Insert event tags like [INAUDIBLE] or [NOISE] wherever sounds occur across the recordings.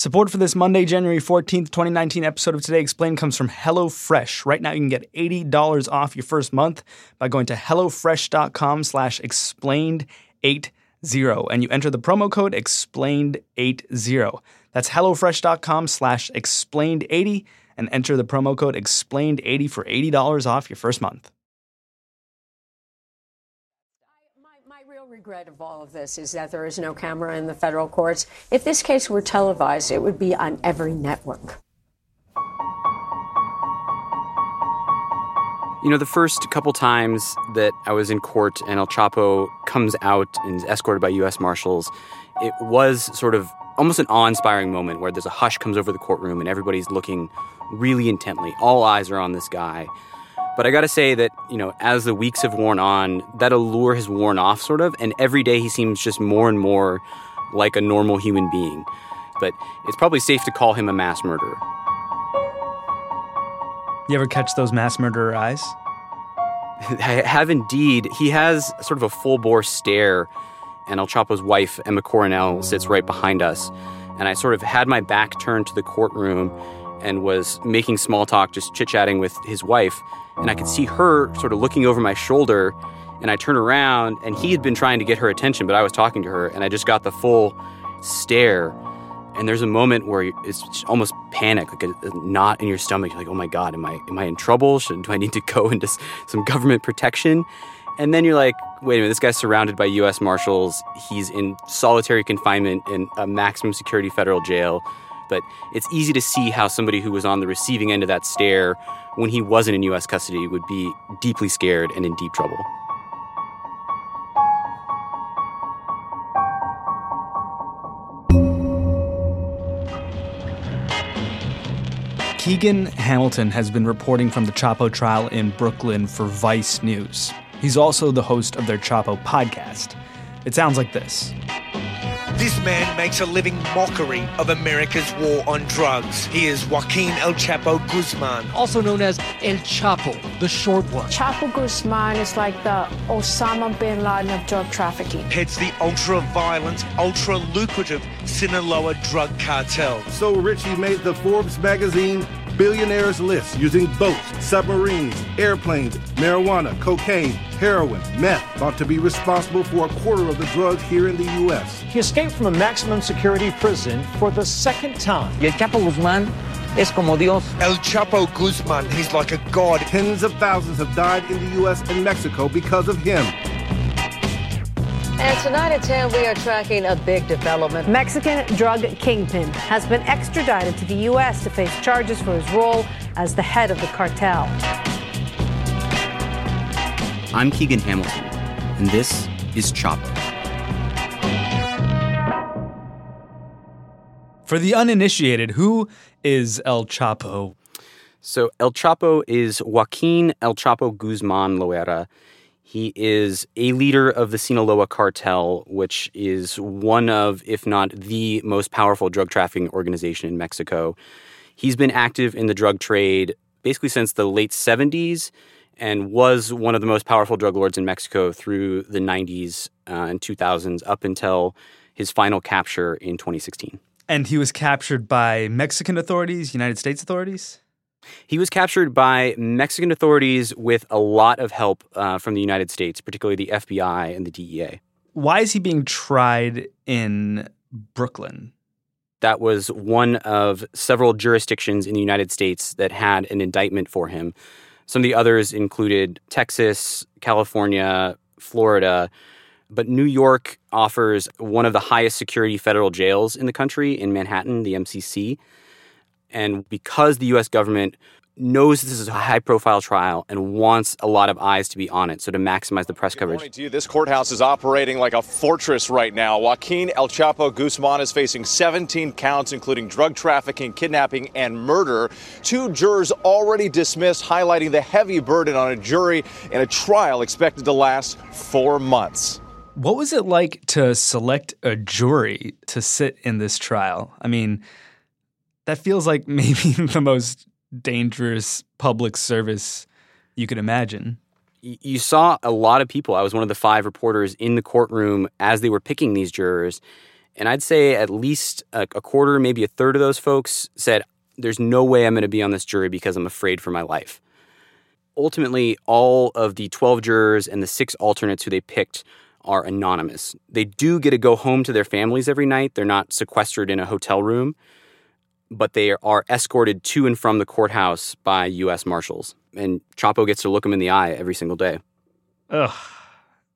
Support for this Monday, January 14th, 2019 episode of Today Explained comes from HelloFresh. Right now you can get $80 off your first month by going to HelloFresh.com slash explained80 and you enter the promo code explained80. That's HelloFresh.com slash explained80 and enter the promo code explained80 for $80 off your first month. My real regret of all of this is that there is no camera in the federal courts. If this case were televised, it would be on every network. You know, the first couple times that I was in court and El Chapo comes out and is escorted by U.S. Marshals, it was sort of almost an awe inspiring moment where there's a hush comes over the courtroom and everybody's looking really intently. All eyes are on this guy. But I gotta say that, you know, as the weeks have worn on, that allure has worn off sort of, and every day he seems just more and more like a normal human being. But it's probably safe to call him a mass murderer. You ever catch those mass murderer eyes? [LAUGHS] I have indeed. He has sort of a full bore stare, and El Chapo's wife, Emma Coronel, sits right behind us. And I sort of had my back turned to the courtroom and was making small talk, just chit chatting with his wife. And I could see her sort of looking over my shoulder. And I turn around, and he had been trying to get her attention, but I was talking to her, and I just got the full stare. And there's a moment where it's almost panic, like a, knot in your stomach. You're like, oh my God, am I, am I in trouble? Should, do I need to go into some government protection? And then you're like, wait a minute, this guy's surrounded by US Marshals. He's in solitary confinement in a maximum security federal jail. But it's easy to see how somebody who was on the receiving end of that stare when he wasn't in US custody would be deeply scared and in deep trouble. Keegan Hamilton has been reporting from the Chapo trial in Brooklyn for Vice News. He's also the host of their Chapo podcast. It sounds like this. This man makes a living mockery of America's war on drugs. He is Joaquin El Chapo Guzman. Also known as El Chapo, the short one. Chapo Guzman is like the Osama bin Laden of drug trafficking. Heads the ultra violent, ultra lucrative Sinaloa drug cartel. So rich he made the Forbes magazine billionaires list using boats, submarines, airplanes, marijuana, cocaine, heroin, meth, thought to be responsible for a quarter of the drugs here in the U.S. He escaped from a maximum security prison for the second time. El Chapo Guzmán es como Dios. El Chapo Guzman, he's like a god. Tens of thousands have died in the U.S. and Mexico because of him. And tonight at 10, we are tracking a big development. Mexican drug kingpin has been extradited to the U.S. to face charges for his role as the head of the cartel. I'm Keegan Hamilton, and this is Chapo. For the uninitiated, who is El Chapo? So, El Chapo is Joaquin El Chapo Guzman Loera. He is a leader of the Sinaloa cartel, which is one of, if not the most powerful drug trafficking organization in Mexico. He's been active in the drug trade basically since the late 70s and was one of the most powerful drug lords in Mexico through the 90s uh, and 2000s up until his final capture in 2016. And he was captured by Mexican authorities, United States authorities? He was captured by Mexican authorities with a lot of help uh, from the United States, particularly the FBI and the DEA. Why is he being tried in Brooklyn? That was one of several jurisdictions in the United States that had an indictment for him. Some of the others included Texas, California, Florida, but New York offers one of the highest security federal jails in the country in Manhattan, the MCC. And because the US government knows this is a high profile trial and wants a lot of eyes to be on it, so to maximize the press Good coverage. to you. This courthouse is operating like a fortress right now. Joaquin El Chapo Guzman is facing 17 counts, including drug trafficking, kidnapping, and murder. Two jurors already dismissed, highlighting the heavy burden on a jury in a trial expected to last four months. What was it like to select a jury to sit in this trial? I mean, that feels like [LAUGHS] maybe the most dangerous public service you could imagine. You saw a lot of people. I was one of the five reporters in the courtroom as they were picking these jurors. And I'd say at least a, a quarter, maybe a third of those folks said, There's no way I'm going to be on this jury because I'm afraid for my life. Ultimately, all of the 12 jurors and the six alternates who they picked are anonymous. They do get to go home to their families every night. They're not sequestered in a hotel room, but they are escorted to and from the courthouse by U.S. Marshals. And Chapo gets to look him in the eye every single day. Ugh.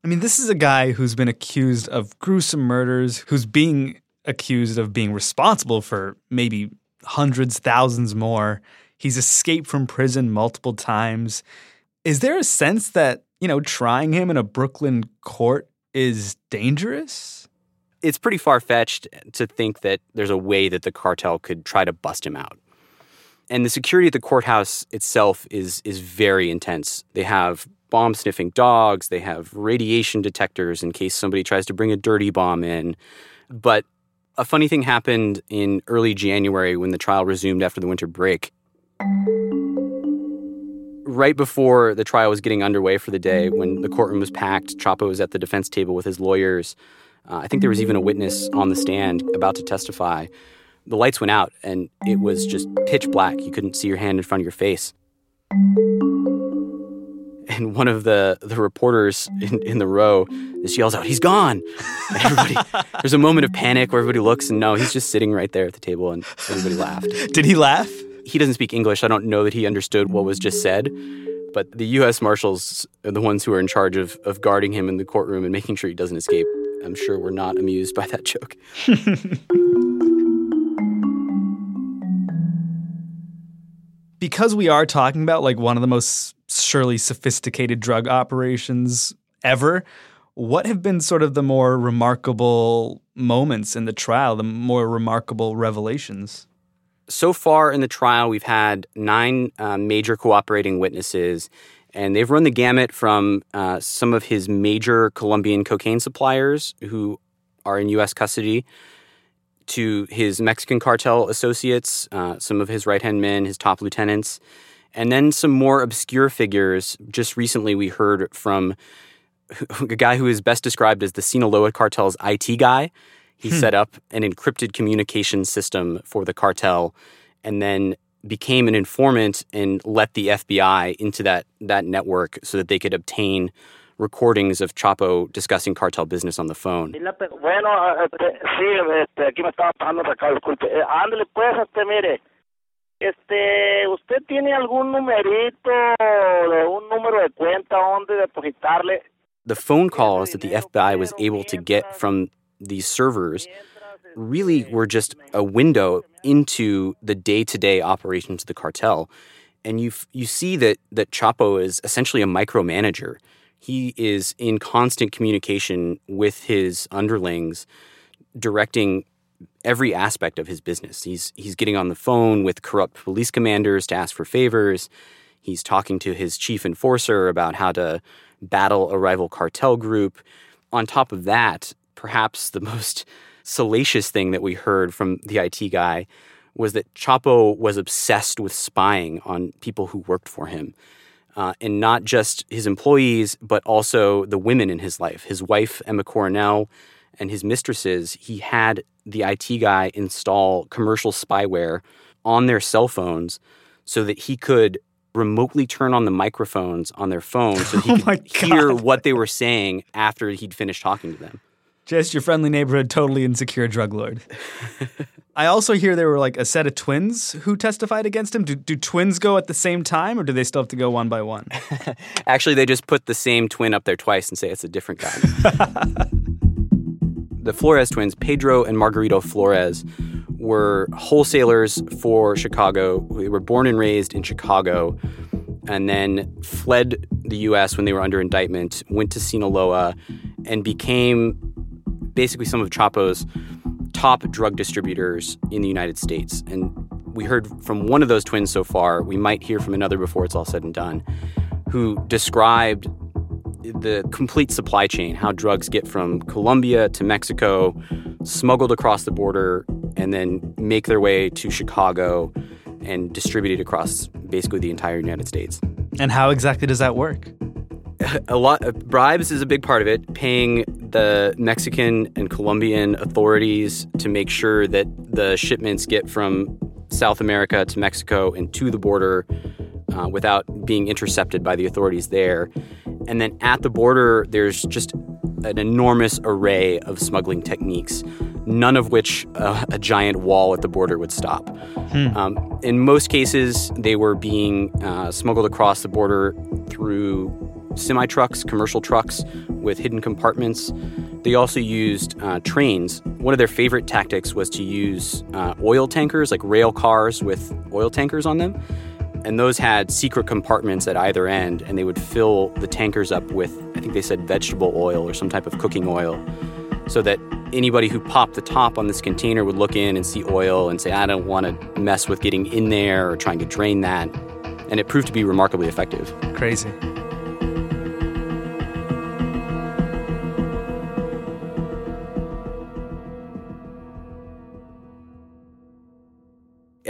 I mean, this is a guy who's been accused of gruesome murders, who's being accused of being responsible for maybe hundreds, thousands more. He's escaped from prison multiple times. Is there a sense that, you know, trying him in a Brooklyn court is dangerous? It's pretty far fetched to think that there's a way that the cartel could try to bust him out. And the security at the courthouse itself is is very intense. They have bomb sniffing dogs, they have radiation detectors in case somebody tries to bring a dirty bomb in. But a funny thing happened in early January when the trial resumed after the winter break. Right before the trial was getting underway for the day, when the courtroom was packed, Chapo was at the defense table with his lawyers. Uh, I think there was even a witness on the stand about to testify. The lights went out and it was just pitch black. You couldn't see your hand in front of your face. And one of the, the reporters in, in the row just yells out, He's gone! And everybody, [LAUGHS] there's a moment of panic where everybody looks and no, he's just sitting right there at the table and everybody laughed. Did he laugh? He doesn't speak English. I don't know that he understood what was just said. But the U.S. Marshals are the ones who are in charge of, of guarding him in the courtroom and making sure he doesn't escape. I'm sure we're not amused by that joke. [LAUGHS] because we are talking about like one of the most surely sophisticated drug operations ever, what have been sort of the more remarkable moments in the trial, the more remarkable revelations? So far in the trial, we've had nine uh, major cooperating witnesses, and they've run the gamut from uh, some of his major Colombian cocaine suppliers who are in U.S. custody to his Mexican cartel associates, uh, some of his right hand men, his top lieutenants, and then some more obscure figures. Just recently, we heard from [LAUGHS] a guy who is best described as the Sinaloa cartel's IT guy. He hmm. set up an encrypted communication system for the cartel and then became an informant and let the FBI into that that network so that they could obtain recordings of Chapo discussing cartel business on the phone. Bueno, este, sí, este, aquí me estaba pasando recado, disculpe. Eh, ándale pues, este, mire, este, ¿usted tiene algún numerito de un número de cuenta donde depositarle? The phone calls that the FBI was able to get from these servers really were just a window into the day-to-day operations of the cartel. And you you see that that Chapo is essentially a micromanager he is in constant communication with his underlings, directing every aspect of his business. He's he's getting on the phone with corrupt police commanders to ask for favors. He's talking to his chief enforcer about how to battle a rival cartel group. On top of that, perhaps the most salacious thing that we heard from the IT guy was that Chapo was obsessed with spying on people who worked for him uh, and not just his employees, but also the women in his life. His wife, Emma Coronel, and his mistresses, he had the IT guy install commercial spyware on their cell phones so that he could remotely turn on the microphones on their phones so [LAUGHS] he oh could hear what they were saying after he'd finished talking to them. Just your friendly neighborhood, totally insecure drug lord. [LAUGHS] I also hear there were like a set of twins who testified against him. Do, do twins go at the same time, or do they still have to go one by one? [LAUGHS] Actually, they just put the same twin up there twice and say it's a different guy. [LAUGHS] the Flores twins, Pedro and Margarito Flores, were wholesalers for Chicago. They were born and raised in Chicago and then fled the U.S. when they were under indictment, went to Sinaloa, and became basically some of Chapo's top drug distributors in the United States. And we heard from one of those twins so far. We might hear from another before it's all said and done, who described the complete supply chain, how drugs get from Colombia to Mexico, smuggled across the border, and then make their way to Chicago and distributed across basically the entire United States. And how exactly does that work? [LAUGHS] A lot of bribes is a big part of it, paying the Mexican and Colombian authorities to make sure that the shipments get from South America to Mexico and to the border uh, without being intercepted by the authorities there. And then at the border, there's just an enormous array of smuggling techniques, none of which uh, a giant wall at the border would stop. Hmm. Um, in most cases, they were being uh, smuggled across the border through semi trucks, commercial trucks with hidden compartments. They also used uh, trains. One of their favorite tactics was to use uh, oil tankers, like rail cars with oil tankers on them and those had secret compartments at either end, and they would fill the tankers up with, I think they said vegetable oil or some type of cooking oil, so that anybody who popped the top on this container would look in and see oil and say, I don't want to mess with getting in there or trying to drain that. And it proved to be remarkably effective. Crazy.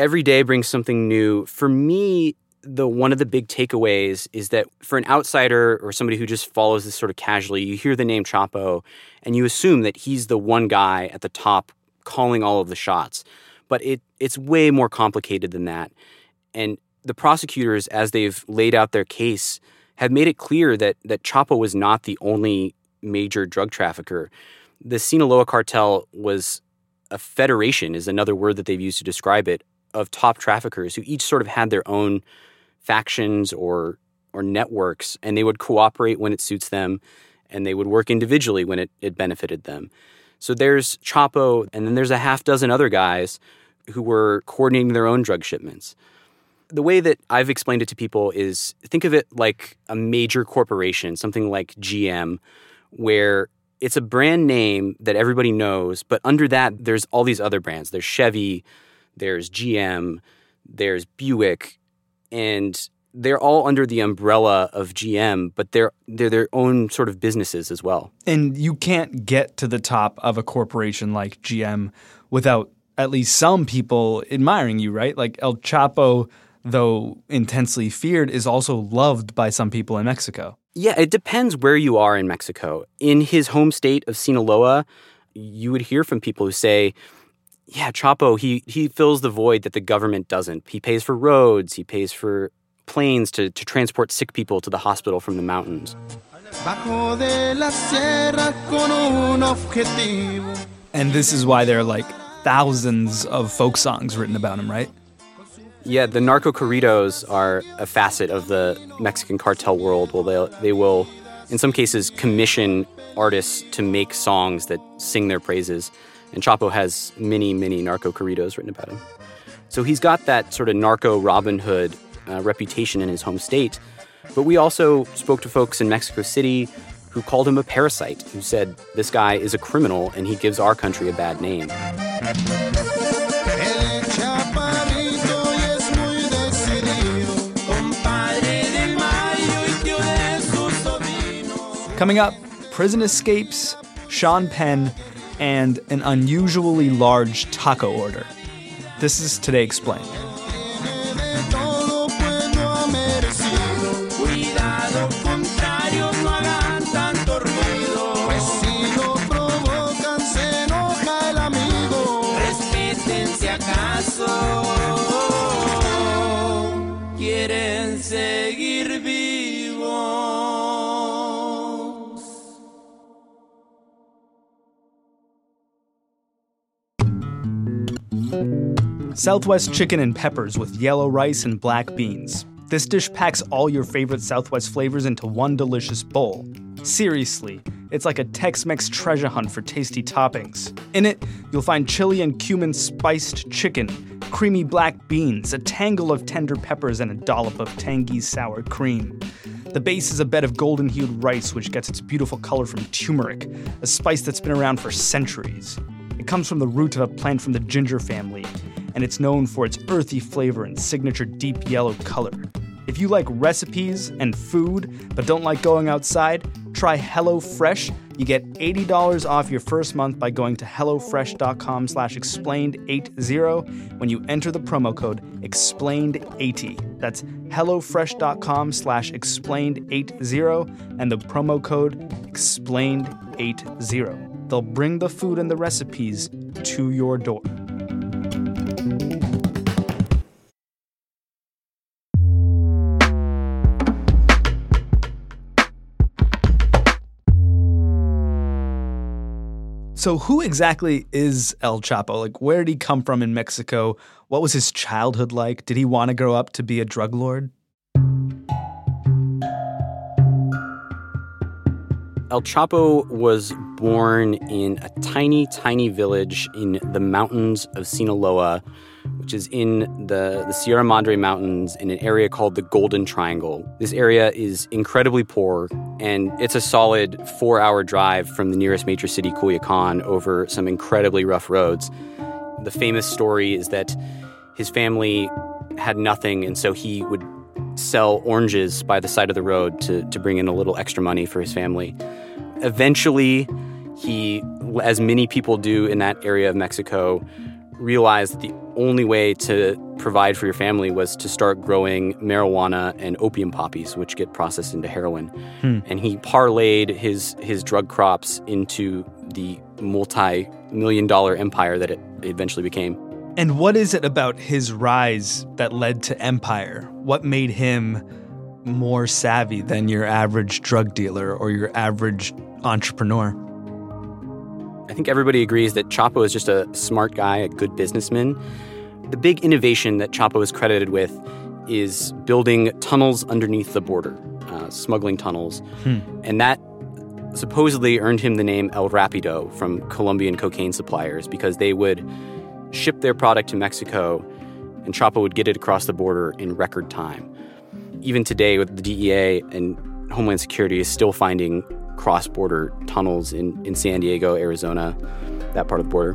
Every day brings something new. For me, the one of the big takeaways is that for an outsider or somebody who just follows this sort of casually, you hear the name Chapo and you assume that he's the one guy at the top calling all of the shots. But it it's way more complicated than that. And the prosecutors, as they've laid out their case, have made it clear that that Chapo was not the only major drug trafficker. The Sinaloa cartel was a federation is another word that they've used to describe it of top traffickers who each sort of had their own factions or or networks and they would cooperate when it suits them and they would work individually when it, it benefited them. So there's Chapo and then there's a half dozen other guys who were coordinating their own drug shipments. The way that I've explained it to people is think of it like a major corporation, something like GM, where it's a brand name that everybody knows, but under that, there's all these other brands. There's Chevy, there's GM, there's Buick, and they're all under the umbrella of GM, but they're they're their own sort of businesses as well. And you can't get to the top of a corporation like GM without at least some people admiring you, right? Like El Chapo, though intensely feared, is also loved by some people in Mexico. Yeah, it depends where you are in Mexico. In his home state of Sinaloa, you would hear from people who say, yeah, Chapo, he he fills the void that the government doesn't. He pays for roads, he pays for planes to, to transport sick people to the hospital from the mountains. And this is why there are like thousands of folk songs written about him, right? Yeah, the narco corridos are a facet of the Mexican cartel world. Well, they they will, in some cases, commission artists to make songs that sing their praises. And Chapo has many, many narco corridos written about him. So he's got that sort of narco Robin Hood uh, reputation in his home state. But we also spoke to folks in Mexico City who called him a parasite, who said this guy is a criminal and he gives our country a bad name. Coming up, prison escapes, Sean Penn, and an unusually large taco order. This is Today Explained. Southwest chicken and peppers with yellow rice and black beans. This dish packs all your favorite Southwest flavors into one delicious bowl. Seriously, it's like a Tex Mex treasure hunt for tasty toppings. In it, you'll find chili and cumin spiced chicken, creamy black beans, a tangle of tender peppers, and a dollop of tangy sour cream. The base is a bed of golden hued rice, which gets its beautiful color from turmeric, a spice that's been around for centuries. It comes from the root of a plant from the ginger family and it's known for its earthy flavor and signature deep yellow color. If you like recipes and food but don't like going outside, try HelloFresh. You get $80 off your first month by going to HelloFresh.com slash explained80 when you enter the promo code explained80. That's HelloFresh.com slash explained80 and the promo code explained80. They'll bring the food and the recipes to your door. So, who exactly is El Chapo? Like, where did he come from in Mexico? What was his childhood like? Did he want to grow up to be a drug lord? El Chapo was born in a tiny, tiny village in the mountains of Sinaloa, which is in the, the Sierra Madre Mountains in an area called the Golden Triangle. This area is incredibly poor, and it's a solid four hour drive from the nearest major city, Culiacan, over some incredibly rough roads. The famous story is that his family had nothing, and so he would sell oranges by the side of the road to, to bring in a little extra money for his family. Eventually, he, as many people do in that area of Mexico, realized that the only way to provide for your family was to start growing marijuana and opium poppies, which get processed into heroin. Hmm. And he parlayed his his drug crops into the multi-million dollar empire that it eventually became. And what is it about his rise that led to empire? What made him more savvy than your average drug dealer or your average entrepreneur? I think everybody agrees that Chapo is just a smart guy, a good businessman. The big innovation that Chapo is credited with is building tunnels underneath the border, uh, smuggling tunnels. Hmm. And that supposedly earned him the name El Rapido from Colombian cocaine suppliers because they would ship their product to Mexico and Chapo would get it across the border in record time. Even today, with the DEA and Homeland Security is still finding cross border tunnels in, in San Diego, Arizona, that part of the border.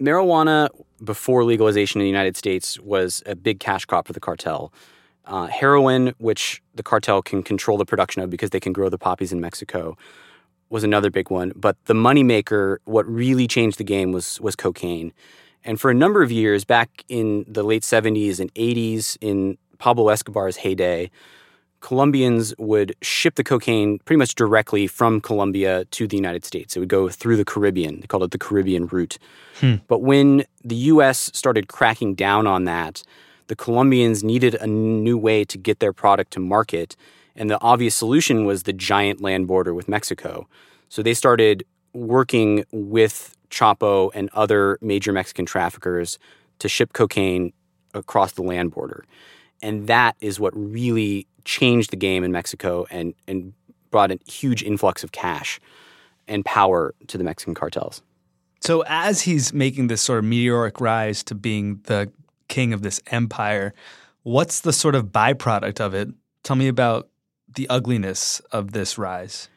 Marijuana, before legalization in the United States, was a big cash crop for the cartel. Uh, heroin, which the cartel can control the production of because they can grow the poppies in Mexico, was another big one. But the moneymaker, what really changed the game was was cocaine. And for a number of years, back in the late 70s and 80s, in Pablo Escobar's heyday, Colombians would ship the cocaine pretty much directly from Colombia to the United States. It would go through the Caribbean. They called it the Caribbean route. Hmm. But when the U.S. started cracking down on that, the Colombians needed a new way to get their product to market. And the obvious solution was the giant land border with Mexico. So they started working with Chapo and other major Mexican traffickers to ship cocaine across the land border. And that is what really changed the game in Mexico and, and brought a huge influx of cash and power to the Mexican cartels. So, as he's making this sort of meteoric rise to being the king of this empire, what's the sort of byproduct of it? Tell me about the ugliness of this rise.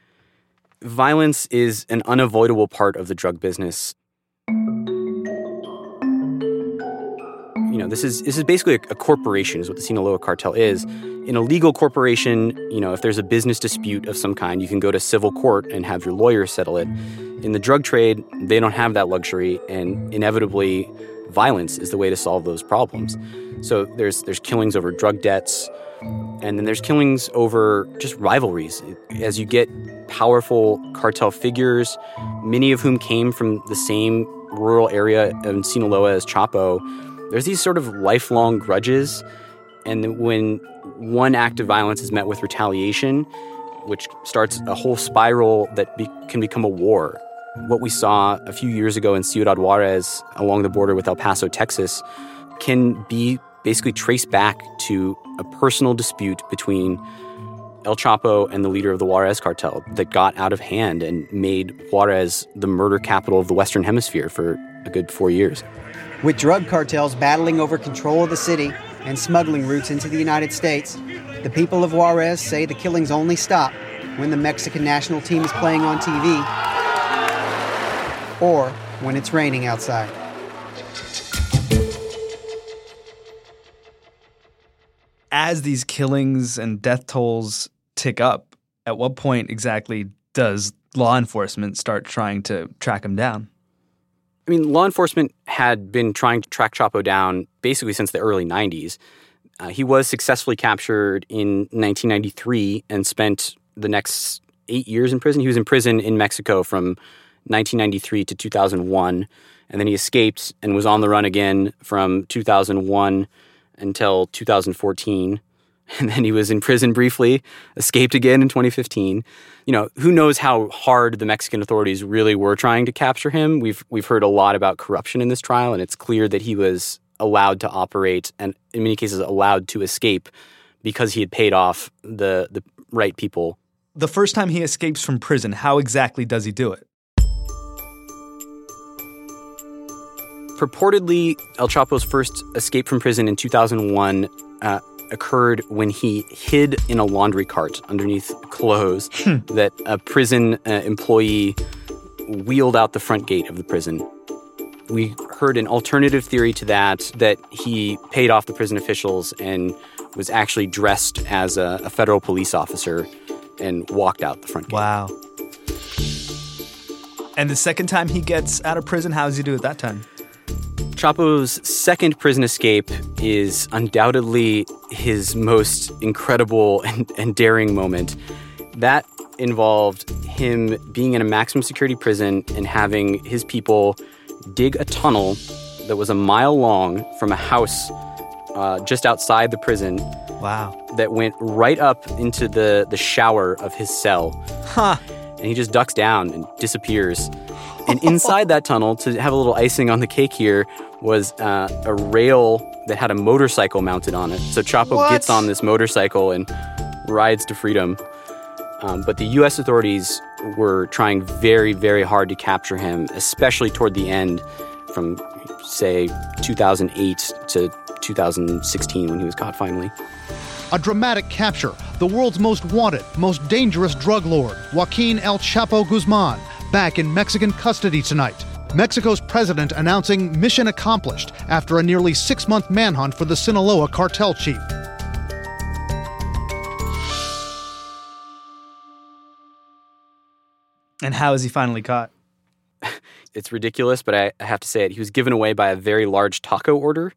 Violence is an unavoidable part of the drug business. You know, this is this is basically a, a corporation, is what the Sinaloa cartel is. In a legal corporation, you know, if there's a business dispute of some kind, you can go to civil court and have your lawyer settle it. In the drug trade, they don't have that luxury, and inevitably, violence is the way to solve those problems. So there's there's killings over drug debts, and then there's killings over just rivalries. As you get powerful cartel figures, many of whom came from the same rural area in Sinaloa as Chapo, there's these sort of lifelong grudges. And when one act of violence is met with retaliation, which starts a whole spiral that be- can become a war. What we saw a few years ago in Ciudad Juarez along the border with El Paso, Texas, can be basically traced back to a personal dispute between El Chapo and the leader of the Juarez cartel that got out of hand and made Juarez the murder capital of the Western Hemisphere for a good four years. With drug cartels battling over control of the city and smuggling routes into the United States, the people of Juarez say the killings only stop when the Mexican national team is playing on TV or when it's raining outside. As these killings and death tolls tick up, at what point exactly does law enforcement start trying to track them down? I mean, law enforcement had been trying to track Chapo down basically since the early 90s. Uh, he was successfully captured in 1993 and spent the next eight years in prison. He was in prison in Mexico from 1993 to 2001. And then he escaped and was on the run again from 2001 until 2014. [LAUGHS] And then he was in prison briefly, escaped again in 2015. You know, who knows how hard the Mexican authorities really were trying to capture him? We've we've heard a lot about corruption in this trial, and it's clear that he was allowed to operate and in many cases allowed to escape because he had paid off the the right people. The first time he escapes from prison, how exactly does he do it? Purportedly, El Chapo's first escape from prison in 2001 uh, occurred when he hid in a laundry cart underneath clothes that a prison uh, employee wheeled out the front gate of the prison. We heard an alternative theory to that that he paid off the prison officials and was actually dressed as a, a federal police officer and walked out the front gate. Wow. And the second time he gets out of prison, how does he do it that time? Chapo's second prison escape is undoubtedly his most incredible [LAUGHS] and, and, daring moment. That involved him being in a maximum security prison and having his people dig a tunnel that was a mile long from a house uh, just outside the prison. Wow. That went right up into the, the shower of his cell. Huh. And he just ducks down and disappears. And inside that tunnel, to have a little icing on the cake here, was uh, a rail that had a motorcycle mounted on it. So Chapo what? gets on this motorcycle and rides to freedom. Um, but the U.S. authorities were trying very, very hard to capture him, especially toward the end, from say 2008 to 2016 when he was caught finally. A dramatic capture. The world's most wanted, most dangerous drug lord, Joaquin El Chapo Guzman, back in Mexican custody tonight. Mexico's president announcing mission accomplished after a nearly six month manhunt for the Sinaloa cartel chief. And how is he finally caught? [LAUGHS] it's ridiculous, but I, I, have to say it. He was given away by a very large taco order.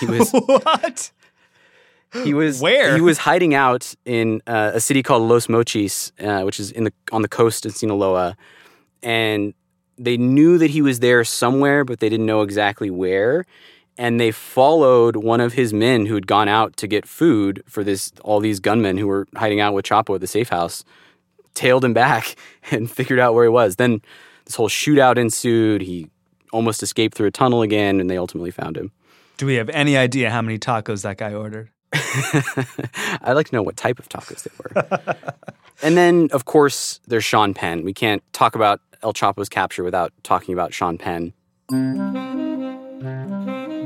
He was [LAUGHS] what? He was where he was hiding out in uh, a city called Los Mochis, uh, which is in the on the coast in Sinaloa, and they knew that he was there somewhere, but they didn't know exactly where. And they followed one of his men who had gone out to get food for this all these gunmen who were hiding out with Chapo at the safe house, tailed him back [LAUGHS] and figured out where he was. Then this whole shootout ensued. He almost escaped through a tunnel again, and they ultimately found him. Do we have any idea how many tacos that guy ordered? [LAUGHS] I'd like to know what type of tacos they were. [LAUGHS] and then, of course, there's Sean Penn. We can't talk about El Chapo's capture without talking about Sean Penn.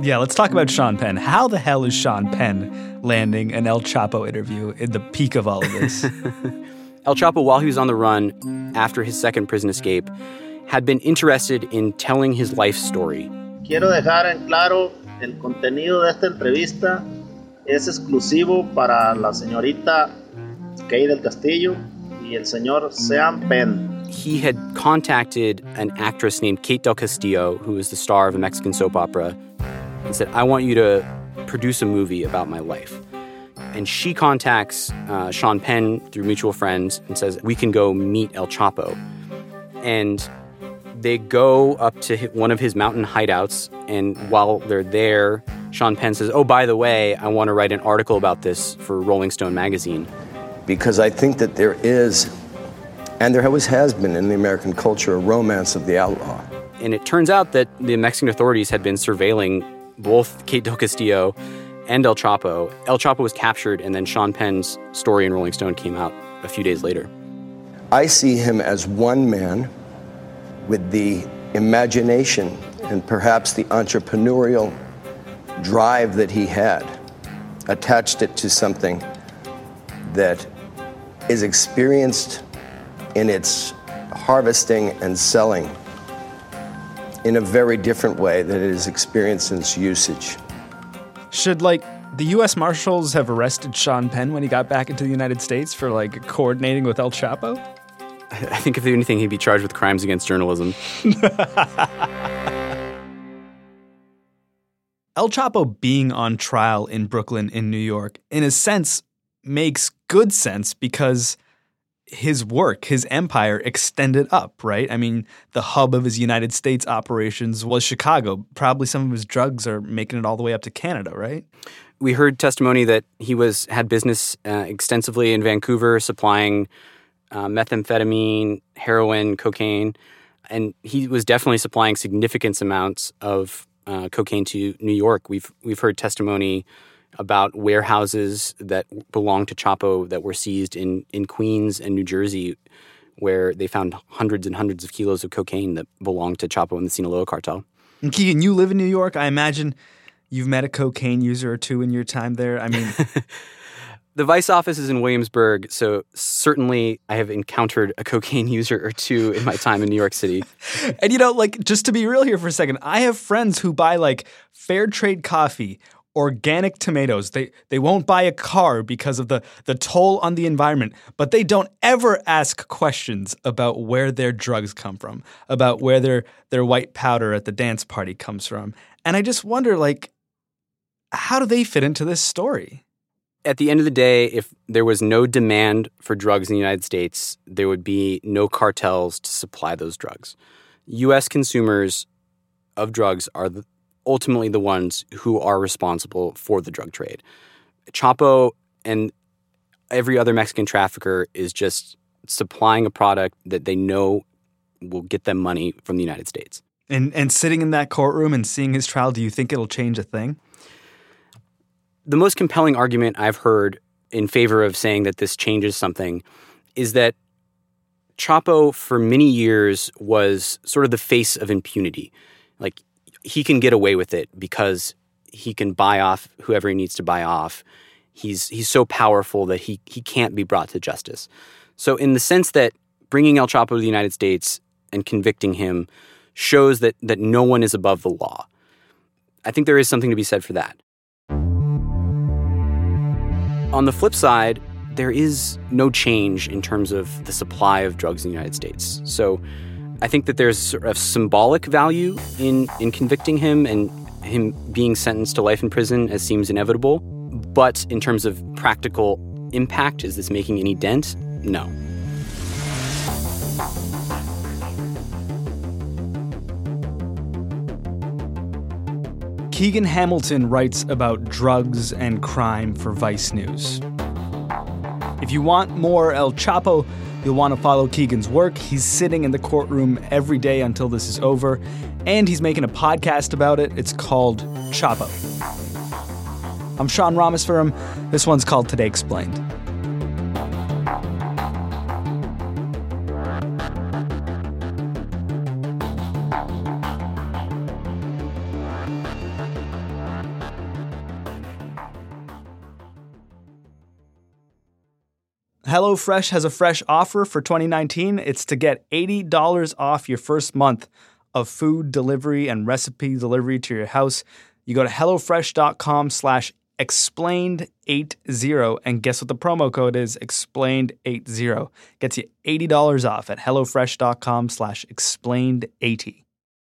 Yeah, let's talk about Sean Penn. How the hell is Sean Penn landing an El Chapo interview in the peak of all of this? [LAUGHS] El Chapo, while he was on the run after his second prison escape, had been interested in telling his life story. Quiero dejar en claro el contenido de esta entrevista es exclusivo para la señorita Kay del Castillo y el señor Sean Penn. He had contacted an actress named Kate del Castillo, who is the star of a Mexican soap opera, and said, I want you to produce a movie about my life. And she contacts uh, Sean Penn through mutual friends and says, We can go meet El Chapo. And they go up to one of his mountain hideouts. And while they're there, Sean Penn says, Oh, by the way, I want to write an article about this for Rolling Stone magazine. Because I think that there is, and there always has been in the American culture, a romance of the outlaw. And it turns out that the Mexican authorities had been surveilling both Kate Del Castillo and El Chapo. El Chapo was captured, and then Sean Penn's story in Rolling Stone came out a few days later. I see him as one man with the imagination and perhaps the entrepreneurial drive that he had, attached it to something that is experienced in its harvesting and selling in a very different way than it is experienced in its usage. Should like The U.S. Marshals have arrested Sean Penn when he got back into the United States for like coordinating with El Chapo. I think if anything, he'd be charged with crimes against journalism. [LAUGHS] El Chapo being on trial in Brooklyn, in New York, in a sense, makes good sense because his work, his empire extended up, right? I mean, the hub of his United States operations was Chicago. Probably some of his drugs are making it all the way up to Canada, right? We heard testimony that he was had business uh, extensively in Vancouver, supplying uh, methamphetamine, heroin, cocaine, and he was definitely supplying significant amounts of uh, cocaine to New York. We've we've heard testimony about warehouses that belonged to Chapo that were seized in in Queens and New Jersey, where they found hundreds and hundreds of kilos of cocaine that belonged to Chapo and the Sinaloa cartel. And Keegan, you live in New York. I imagine you've met a cocaine user or two in your time there. I mean. [LAUGHS] The Vice office is in Williamsburg, so certainly I have encountered a cocaine [LAUGHS] user or two in my time in New York City. [LAUGHS] and you know, like just to be real here for a second, I have friends who buy like fair trade coffee, organic tomatoes. They they won't buy a car because of the the toll on the environment, but they don't ever ask questions about where their drugs come from, about where their their white powder at the dance party comes from. And I just wonder like how do they fit into this story? at the end of the day, if there was no demand for drugs in the United States, there would be no cartels to supply those drugs. U.S. consumers of drugs are the, ultimately the ones who are responsible for the drug trade. Chapo and every other Mexican trafficker is just supplying a product that they know will get them money from the United States. And and sitting in that courtroom and seeing his trial, do you think it'll change a thing? the most compelling argument I've heard in favor of saying that this changes something is that Chapo, for many years, was sort of the face of impunity. Like, he can get away with it because he can buy off whoever he needs to buy off. He's, he's so powerful that he, he can't be brought to justice. So, in the sense that bringing El Chapo to the United States and convicting him shows that, that no one is above the law, I think there is something to be said for that. On the flip side, there is no change in terms of the supply of drugs in the United States. So I think that there's a symbolic value in, in convicting him and him being sentenced to life in prison as seems inevitable. But in terms of practical impact, is this making any dent? No. Keegan Hamilton writes about drugs and crime for Vice News. If you want more El Chapo, you'll want to follow Keegan's work. He's sitting in the courtroom every day until this is over, and he's making a podcast about it. It's called Chapo. I'm Sean Rameswaram. This one's called Today Explained. HelloFresh has a fresh offer for 2019. It's to get $80 off your first month of food delivery and recipe delivery to your house. You go to HelloFresh.com slash explained80 and guess what the promo code is? Explained80. Gets you $80 off at HelloFresh.com slash explained80.